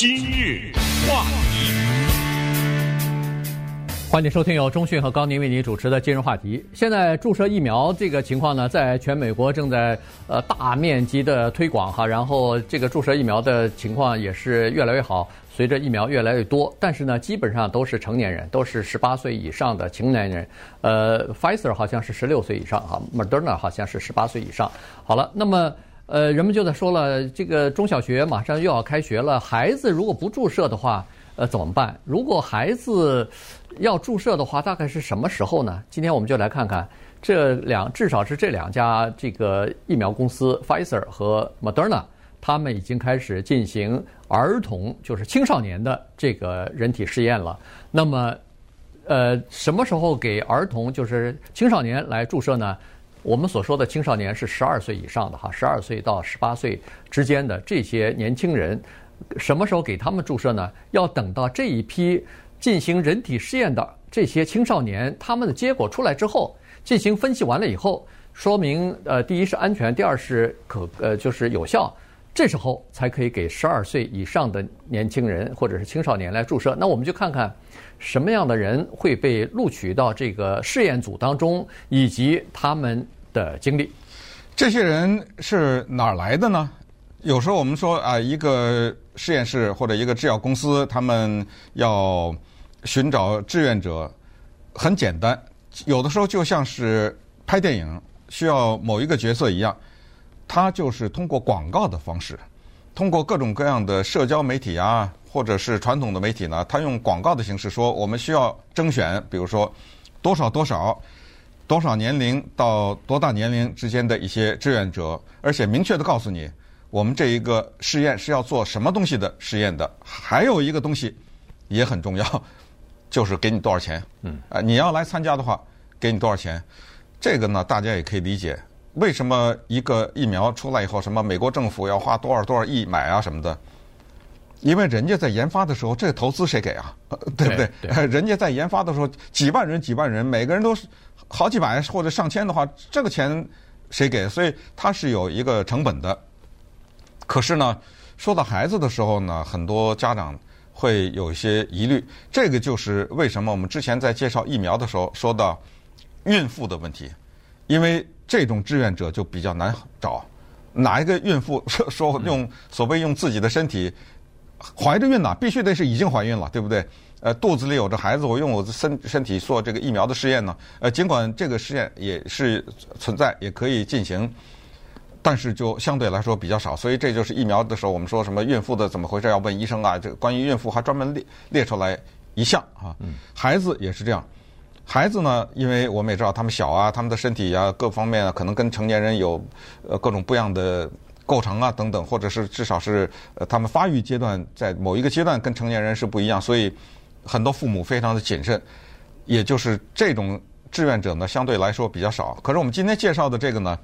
今日话题，欢迎收听由中讯和高宁为您主持的今日话题。现在注射疫苗这个情况呢，在全美国正在呃大面积的推广哈，然后这个注射疫苗的情况也是越来越好，随着疫苗越来越多，但是呢，基本上都是成年人，都是十八岁以上的成年人。呃，Pfizer 好像是十六岁以上哈，Moderna 好像是十八岁以上。好了，那么。呃，人们就在说了，这个中小学马上又要开学了，孩子如果不注射的话，呃，怎么办？如果孩子要注射的话，大概是什么时候呢？今天我们就来看看这两，至少是这两家这个疫苗公司，Pfizer 和 Moderna，他们已经开始进行儿童，就是青少年的这个人体试验了。那么，呃，什么时候给儿童，就是青少年来注射呢？我们所说的青少年是十二岁以上的哈，十二岁到十八岁之间的这些年轻人，什么时候给他们注射呢？要等到这一批进行人体试验的这些青少年，他们的结果出来之后，进行分析完了以后，说明呃，第一是安全，第二是可呃就是有效，这时候才可以给十二岁以上的年轻人或者是青少年来注射。那我们就看看。什么样的人会被录取到这个试验组当中，以及他们的经历？这些人是哪儿来的呢？有时候我们说啊，一个实验室或者一个制药公司，他们要寻找志愿者，很简单。有的时候就像是拍电影需要某一个角色一样，他就是通过广告的方式，通过各种各样的社交媒体啊。或者是传统的媒体呢，它用广告的形式说，我们需要征选，比如说多少多少多少年龄到多大年龄之间的一些志愿者，而且明确的告诉你，我们这一个试验是要做什么东西的试验的。还有一个东西也很重要，就是给你多少钱。嗯，啊，你要来参加的话，给你多少钱？这个呢，大家也可以理解，为什么一个疫苗出来以后，什么美国政府要花多少多少亿买啊什么的。因为人家在研发的时候，这个投资谁给啊？对不对？对对 人家在研发的时候，几万人、几万人，每个人都是好几百或者上千的话，这个钱谁给？所以它是有一个成本的。可是呢，说到孩子的时候呢，很多家长会有一些疑虑。这个就是为什么我们之前在介绍疫苗的时候说到孕妇的问题，因为这种志愿者就比较难找。哪一个孕妇 说说用所谓用自己的身体？怀着孕呢，必须得是已经怀孕了，对不对？呃，肚子里有着孩子，我用我的身身体做这个疫苗的试验呢。呃，尽管这个试验也是存在，也可以进行，但是就相对来说比较少。所以这就是疫苗的时候，我们说什么孕妇的怎么回事要问医生啊。这个关于孕妇还专门列列出来一项啊。孩子也是这样，孩子呢，因为我们也知道他们小啊，他们的身体啊各方面啊，可能跟成年人有呃各种不一样的。构成啊等等，或者是至少是呃，他们发育阶段在某一个阶段跟成年人是不一样，所以很多父母非常的谨慎，也就是这种志愿者呢相对来说比较少。可是我们今天介绍的这个呢，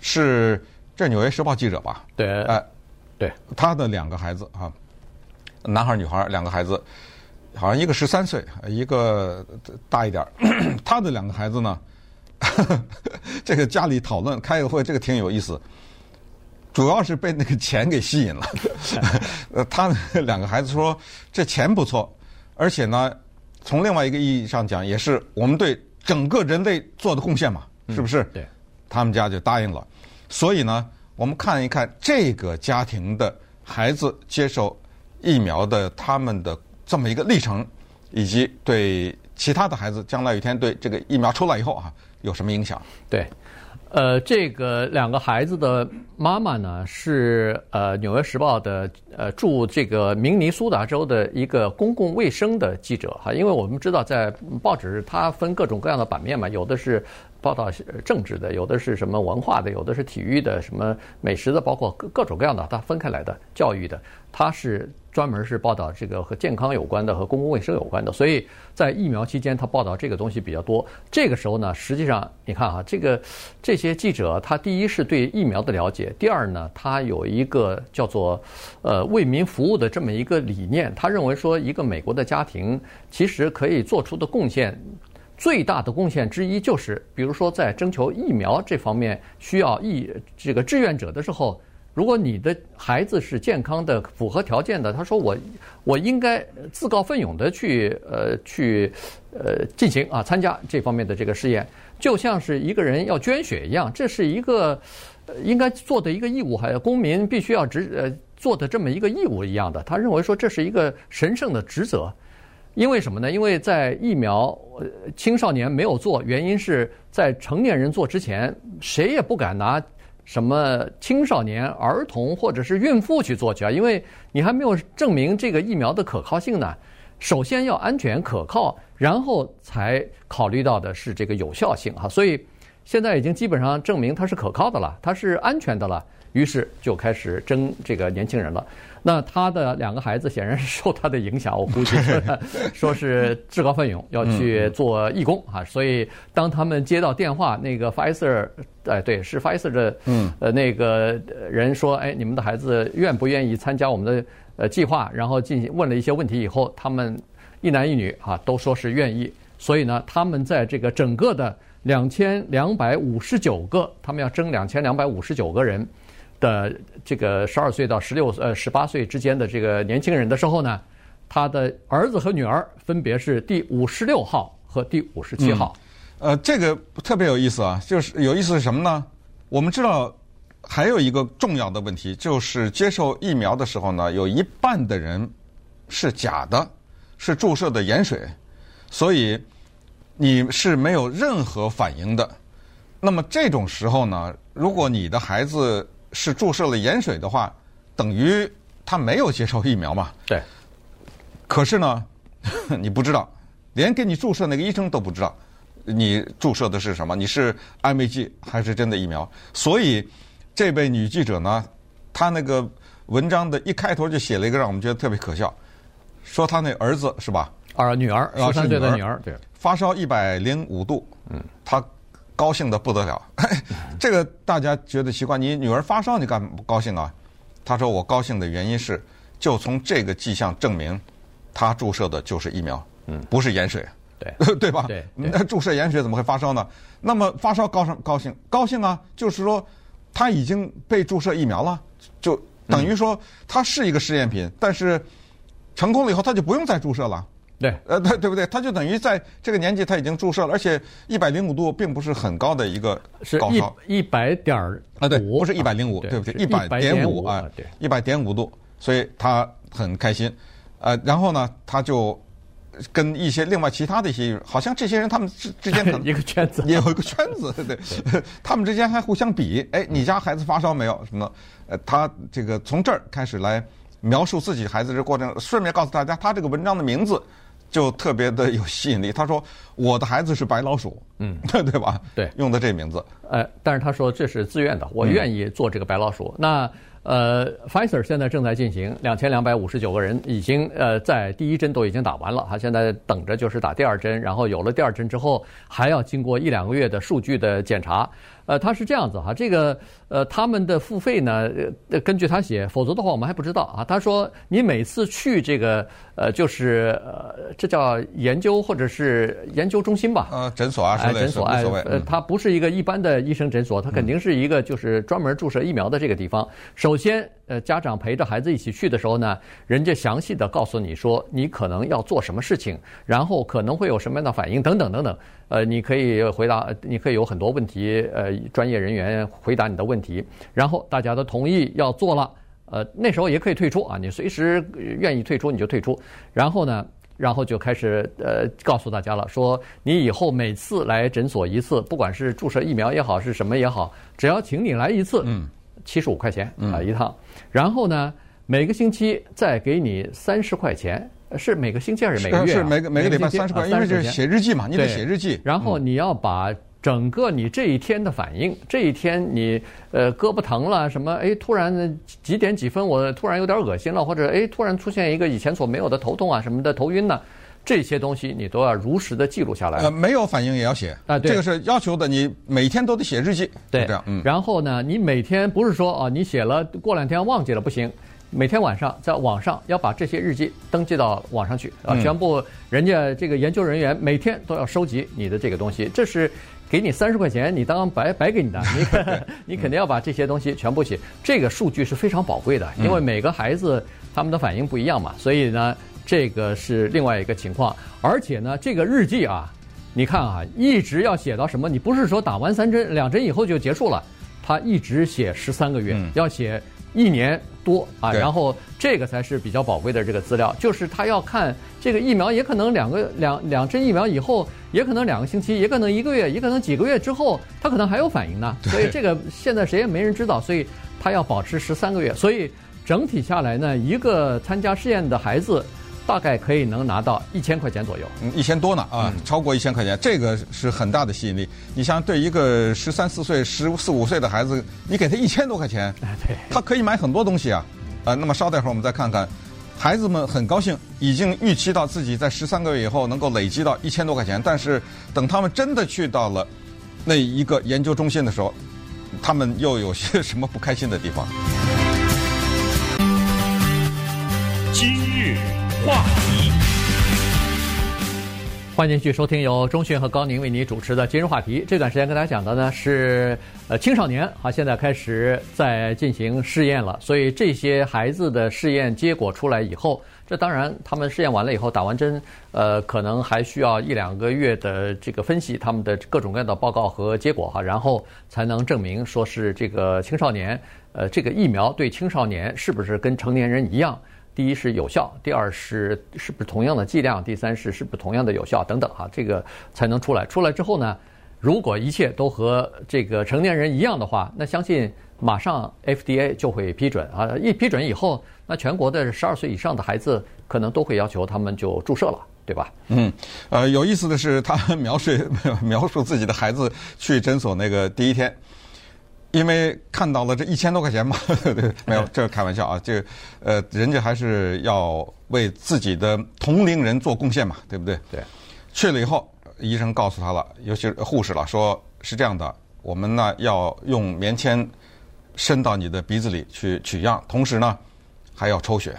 是这《纽约时报》记者吧？对，哎，对，他的两个孩子啊，男孩女孩两个孩子，好像一个十三岁，一个大一点儿。他的两个孩子呢，这个家里讨论开个会，这个挺有意思。主要是被那个钱给吸引了，呃，他两个孩子说这钱不错，而且呢，从另外一个意义上讲，也是我们对整个人类做的贡献嘛，是不是？嗯、对，他们家就答应了。所以呢，我们看一看这个家庭的孩子接受疫苗的他们的这么一个历程，以及对其他的孩子将来有一天对这个疫苗出来以后啊，有什么影响？对。呃，这个两个孩子的妈妈呢，是呃《纽约时报》的呃驻这个明尼苏达州的一个公共卫生的记者哈，因为我们知道在报纸它分各种各样的版面嘛，有的是报道政治的，有的是什么文化的，有的是体育的，什么美食的，包括各各种各样的，它分开来的教育的，它是。专门是报道这个和健康有关的、和公共卫生有关的，所以在疫苗期间，他报道这个东西比较多。这个时候呢，实际上你看哈，这个这些记者，他第一是对疫苗的了解，第二呢，他有一个叫做呃为民服务的这么一个理念。他认为说，一个美国的家庭其实可以做出的贡献，最大的贡献之一就是，比如说在征求疫苗这方面需要疫这个志愿者的时候。如果你的孩子是健康的、符合条件的，他说我我应该自告奋勇的去呃去呃进行啊参加这方面的这个试验，就像是一个人要捐血一样，这是一个应该做的一个义务，还有公民必须要执呃做的这么一个义务一样的。他认为说这是一个神圣的职责，因为什么呢？因为在疫苗青少年没有做，原因是在成年人做之前，谁也不敢拿。什么青少年、儿童或者是孕妇去做去啊？因为你还没有证明这个疫苗的可靠性呢。首先要安全可靠，然后才考虑到的是这个有效性哈。所以现在已经基本上证明它是可靠的了，它是安全的了。于是就开始争这个年轻人了。那他的两个孩子显然是受他的影响，我估计说 是自告奋勇要去做义工啊。所以当他们接到电话，那个 Pfizer，哎，对，是 Pfizer 的，呃，那个人说，哎，你们的孩子愿不愿意参加我们的呃计划？然后进行问了一些问题以后，他们一男一女啊都说是愿意。所以呢，他们在这个整个的两千两百五十九个，他们要争两千两百五十九个人。的这个十二岁到十六呃十八岁之间的这个年轻人的时候呢，他的儿子和女儿分别是第五十六号和第五十七号。呃，这个特别有意思啊，就是有意思是什么呢？我们知道还有一个重要的问题，就是接受疫苗的时候呢，有一半的人是假的，是注射的盐水，所以你是没有任何反应的。那么这种时候呢，如果你的孩子是注射了盐水的话，等于他没有接受疫苗嘛？对。可是呢，你不知道，连给你注射那个医生都不知道，你注射的是什么？你是安慰剂还是真的疫苗？所以这位女记者呢，她那个文章的一开头就写了一个让我们觉得特别可笑，说她那儿子是吧？啊，女儿，十三岁的女儿，对，发烧一百零五度，嗯，她。高兴的不得了，这个大家觉得奇怪。你女儿发烧，你干嘛不高兴啊？他说：“我高兴的原因是，就从这个迹象证明，他注射的就是疫苗，嗯，不是盐水，对 对吧？对，那注射盐水怎么会发烧呢？那么发烧高上高兴高兴啊，就是说他已经被注射疫苗了，就等于说他是一个试验品，但是成功了以后他就不用再注射了。”对，呃，对对不对？他就等于在这个年纪他已经注射了，而且一百零五度并不是很高的一个高烧，一百点五啊，对，不是一百零五，对不对？一百点五啊，对，一百点五度，所以他很开心，呃，然后呢，他就跟一些另外其他的一些，好像这些人他们之之间可能 一个圈子，也有一个圈子，对对，他们之间还互相比，哎，你家孩子发烧没有？什么的？呃，他这个从这儿开始来描述自己孩子这过程，顺便告诉大家，他这个文章的名字。就特别的有吸引力。他说：“我的孩子是白老鼠，嗯，对 对吧？对，用的这名字。呃，但是他说这是自愿的，我愿意做这个白老鼠。嗯、那呃，Pfizer 现在正在进行，两千两百五十九个人已经呃在第一针都已经打完了，他现在等着就是打第二针，然后有了第二针之后，还要经过一两个月的数据的检查。”呃，他是这样子哈，这个呃，他们的付费呢，呃，根据他写，否则的话我们还不知道啊。他说，你每次去这个呃，就是呃，这叫研究或者是研究中心吧？呃，诊所啊，哎，诊所哎，呃，它不是一个一般的医生诊所，它肯定是一个就是专门注射疫苗的这个地方。首先，呃，家长陪着孩子一起去的时候呢，人家详细的告诉你说，你可能要做什么事情，然后可能会有什么样的反应等等等等。呃，你可以回答，你可以有很多问题，呃，专业人员回答你的问题，然后大家都同意要做了，呃，那时候也可以退出啊，你随时愿意退出你就退出，然后呢，然后就开始呃告诉大家了，说你以后每次来诊所一次，不管是注射疫苗也好，是什么也好，只要请你来一次，嗯，七十五块钱啊一趟，然后呢，每个星期再给你三十块钱。是每个星期还是每个月？是每个每个礼拜三十块，因为这是写日记嘛，你得写日记。然后你要把整个你这一天的反应，这一天你呃胳膊疼了什么？哎，突然几点几分我突然有点恶心了，或者哎突然出现一个以前所没有的头痛啊什么的头晕呢？这些东西你都要如实的记录下来。呃，没有反应也要写啊，这个是要求的，你每天都得写日记。对，这样。嗯。然后呢，你每天不是说啊，你写了过两天忘记了不行。每天晚上在网上要把这些日记登记到网上去啊，全部人家这个研究人员每天都要收集你的这个东西，这是。给你三十块钱，你当白白给你的，你你肯定要把这些东西全部写。这个数据是非常宝贵的，因为每个孩子他们的反应不一样嘛，所以呢，这个是另外一个情况。而且呢，这个日记啊，你看啊，一直要写到什么？你不是说打完三针、两针以后就结束了，他一直写十三个月，要写。一年多啊，然后这个才是比较宝贵的这个资料，就是他要看这个疫苗，也可能两个两两针疫苗以后，也可能两个星期，也可能一个月，也可能几个月之后，他可能还有反应呢。所以这个现在谁也没人知道，所以他要保持十三个月。所以整体下来呢，一个参加试验的孩子。大概可以能拿到一千块钱左右，嗯，一千多呢啊，超过一千块钱，这个是很大的吸引力。你像对一个十三四岁、十四五岁的孩子，你给他一千多块钱，对，他可以买很多东西啊。呃，那么稍待会儿我们再看看，孩子们很高兴，已经预期到自己在十三个月以后能够累积到一千多块钱。但是等他们真的去到了那一个研究中心的时候，他们又有些什么不开心的地方？话题，欢迎继续收听由中讯和高宁为你主持的今日话题。这段时间跟大家讲的呢是呃青少年啊，现在开始在进行试验了。所以这些孩子的试验结果出来以后，这当然他们试验完了以后打完针，呃，可能还需要一两个月的这个分析他们的各种各样的报告和结果哈，然后才能证明说是这个青少年呃这个疫苗对青少年是不是跟成年人一样。第一是有效，第二是是不是同样的剂量，第三是是不是同样的有效等等哈，这个才能出来。出来之后呢，如果一切都和这个成年人一样的话，那相信马上 FDA 就会批准啊！一批准以后，那全国的十二岁以上的孩子可能都会要求他们就注射了，对吧？嗯，呃，有意思的是，他描述描述自己的孩子去诊所那个第一天。因为看到了这一千多块钱嘛，对，没有，这是开玩笑啊。这，呃，人家还是要为自己的同龄人做贡献嘛，对不对？对。去了以后，医生告诉他了，尤其是护士了，说是这样的，我们呢要用棉签伸到你的鼻子里去取样，同时呢还要抽血。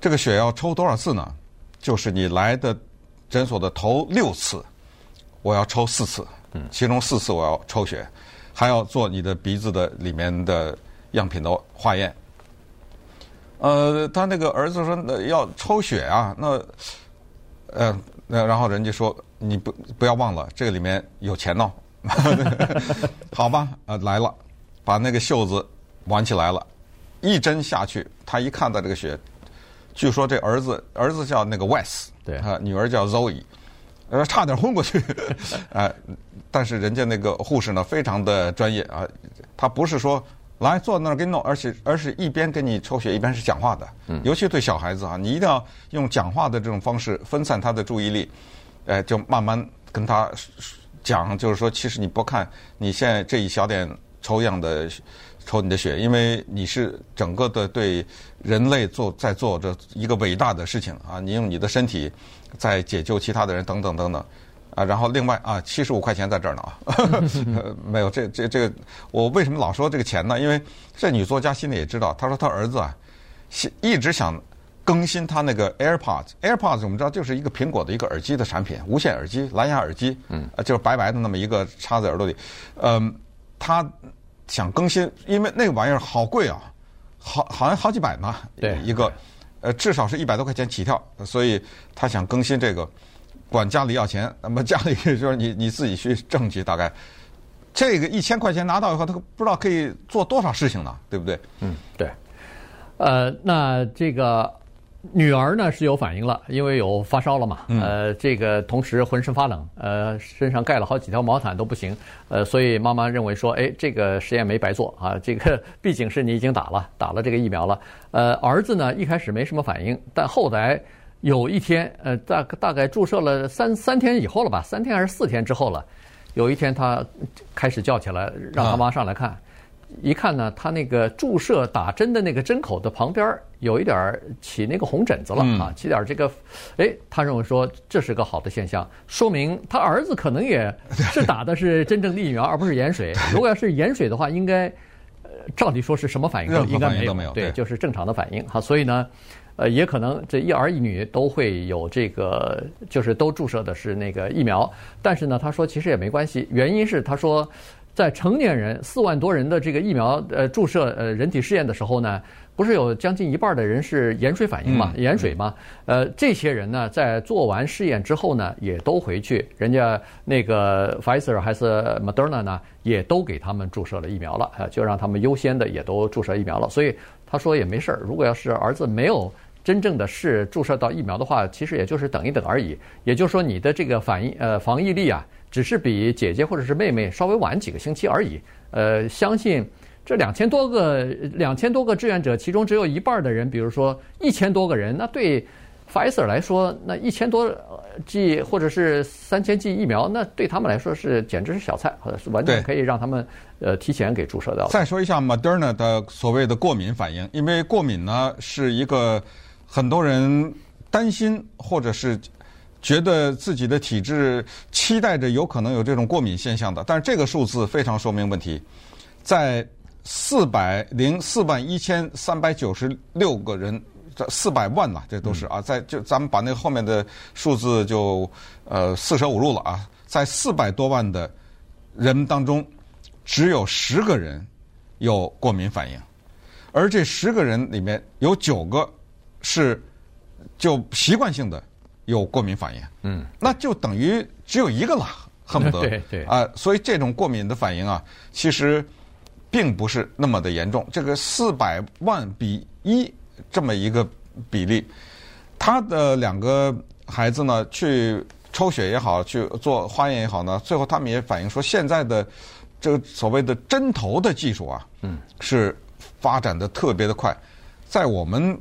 这个血要抽多少次呢？就是你来的诊所的头六次，我要抽四次，其中四次我要抽血。还要做你的鼻子的里面的样品的化验。呃，他那个儿子说那要抽血啊，那，呃，那然后人家说你不不要忘了这个里面有钱哦。好吧，呃，来了，把那个袖子挽起来了，一针下去，他一看到这个血，据说这儿子儿子叫那个 Wes，对，啊，女儿叫 Zoe。呃，差点昏过去，呃，但是人家那个护士呢，非常的专业啊，他不是说来坐那儿给你弄，而且而是一边给你抽血，一边是讲话的。嗯，尤其对小孩子啊，你一定要用讲话的这种方式分散他的注意力，呃，就慢慢跟他讲，就是说，其实你不看你现在这一小点抽样的抽你的血，因为你是整个的对人类做在做着一个伟大的事情啊，你用你的身体。在解救其他的人等等等等，啊，然后另外啊，七十五块钱在这儿呢啊，没有这这这个，我为什么老说这个钱呢？因为这女作家心里也知道，她说她儿子啊，一直想更新他那个 AirPods，AirPods 我们知道就是一个苹果的一个耳机的产品，无线耳机、蓝牙耳机，嗯，就是白白的那么一个插在耳朵里，嗯，他想更新，因为那个玩意儿好贵啊，好好像好几百呢，对，一个。呃，至少是一百多块钱起跳，所以他想更新这个，管家里要钱。那么家里就是你你自己去挣去，大概这个一千块钱拿到以后，他不知道可以做多少事情呢，对不对？嗯，对。呃，那这个。女儿呢是有反应了，因为有发烧了嘛，呃，这个同时浑身发冷，呃，身上盖了好几条毛毯都不行，呃，所以妈妈认为说，哎，这个实验没白做啊，这个毕竟是你已经打了，打了这个疫苗了，呃，儿子呢一开始没什么反应，但后来有一天，呃，大大概注射了三三天以后了吧，三天还是四天之后了，有一天他开始叫起来，让他妈上来看。啊一看呢，他那个注射打针的那个针口的旁边有一点起那个红疹子了啊，起点这个，哎，他认为说这是个好的现象，说明他儿子可能也是打的是真正的疫苗，而不是盐水。如果要是盐水的话，应该呃照理说是什么反应都应该没有，没有对，对，就是正常的反应哈。所以呢，呃，也可能这一儿一女都会有这个，就是都注射的是那个疫苗。但是呢，他说其实也没关系，原因是他说在成年人四万多人的这个疫苗呃注射呃人体试验的时候呢。不是有将近一半的人是盐水反应嘛？盐水嘛？呃，这些人呢，在做完试验之后呢，也都回去，人家那个 Pfizer 还是 Moderna 呢，也都给他们注射了疫苗了，啊，就让他们优先的也都注射疫苗了。所以他说也没事儿。如果要是儿子没有真正的是注射到疫苗的话，其实也就是等一等而已。也就是说，你的这个反应呃防疫力啊，只是比姐姐或者是妹妹稍微晚几个星期而已。呃，相信。这两千多个两千多个志愿者，其中只有一半的人，比如说一千多个人，那对 Pfizer 来说，那一千多剂或者是三千剂疫苗，那对他们来说是简直是小菜，完全可以让他们呃提前给注射掉。再说一下 Moderna 的所谓的过敏反应，因为过敏呢是一个很多人担心或者是觉得自己的体质期待着有可能有这种过敏现象的，但是这个数字非常说明问题，在。四百零四万一千三百九十六个人，这四百万呐，这都是啊，在就咱们把那个后面的数字就呃四舍五入了啊，在四百多万的人当中，只有十个人有过敏反应，而这十个人里面有九个是就习惯性的有过敏反应，嗯，那就等于只有一个了，恨不得。对对。啊，所以这种过敏的反应啊，其实。并不是那么的严重，这个四百万比一这么一个比例，他的两个孩子呢，去抽血也好，去做化验也好呢，最后他们也反映说，现在的这个所谓的针头的技术啊，嗯，是发展的特别的快，在我们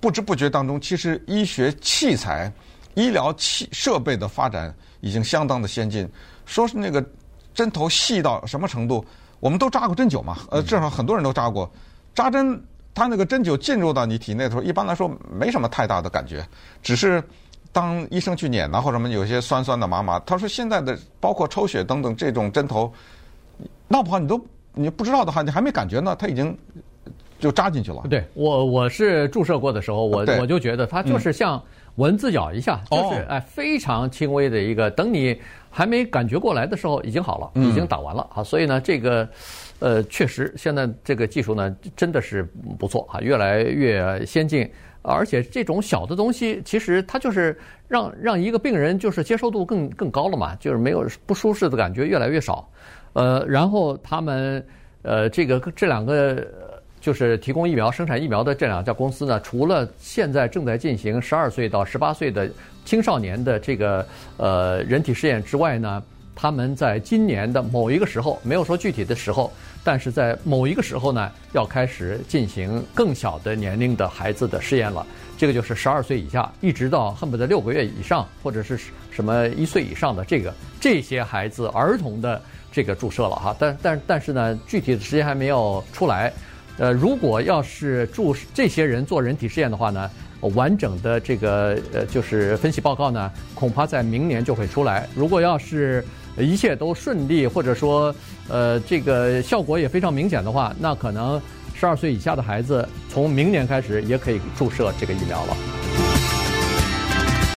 不知不觉当中，其实医学器材、医疗器设备的发展已经相当的先进，说是那个针头细到什么程度？我们都扎过针灸嘛，呃，至少很多人都扎过。扎针，它那个针灸进入到你体内的时候，一般来说没什么太大的感觉，只是当医生去捻呐或者什么有些酸酸的麻麻。他说现在的包括抽血等等这种针头，闹不好你都你不知道的话，你还没感觉呢，他已经就扎进去了。对，我我是注射过的时候，我我就觉得它就是像蚊子咬一下，就是哎非常轻微的一个，等你。还没感觉过来的时候，已经好了，已经打完了啊！所以呢，这个，呃，确实现在这个技术呢，真的是不错啊，越来越先进。而且这种小的东西，其实它就是让让一个病人就是接受度更更高了嘛，就是没有不舒适的感觉越来越少。呃，然后他们呃，这个这两个就是提供疫苗、生产疫苗的这两家公司呢，除了现在正在进行十二岁到十八岁的。青少年的这个呃人体试验之外呢，他们在今年的某一个时候，没有说具体的时候，但是在某一个时候呢，要开始进行更小的年龄的孩子的试验了。这个就是十二岁以下，一直到恨不得六个月以上，或者是什么一岁以上的这个这些孩子儿童的这个注射了哈。但但但是呢，具体的时间还没有出来。呃，如果要是注这些人做人体试验的话呢？完整的这个呃，就是分析报告呢，恐怕在明年就会出来。如果要是一切都顺利，或者说呃，这个效果也非常明显的话，那可能十二岁以下的孩子从明年开始也可以注射这个疫苗了。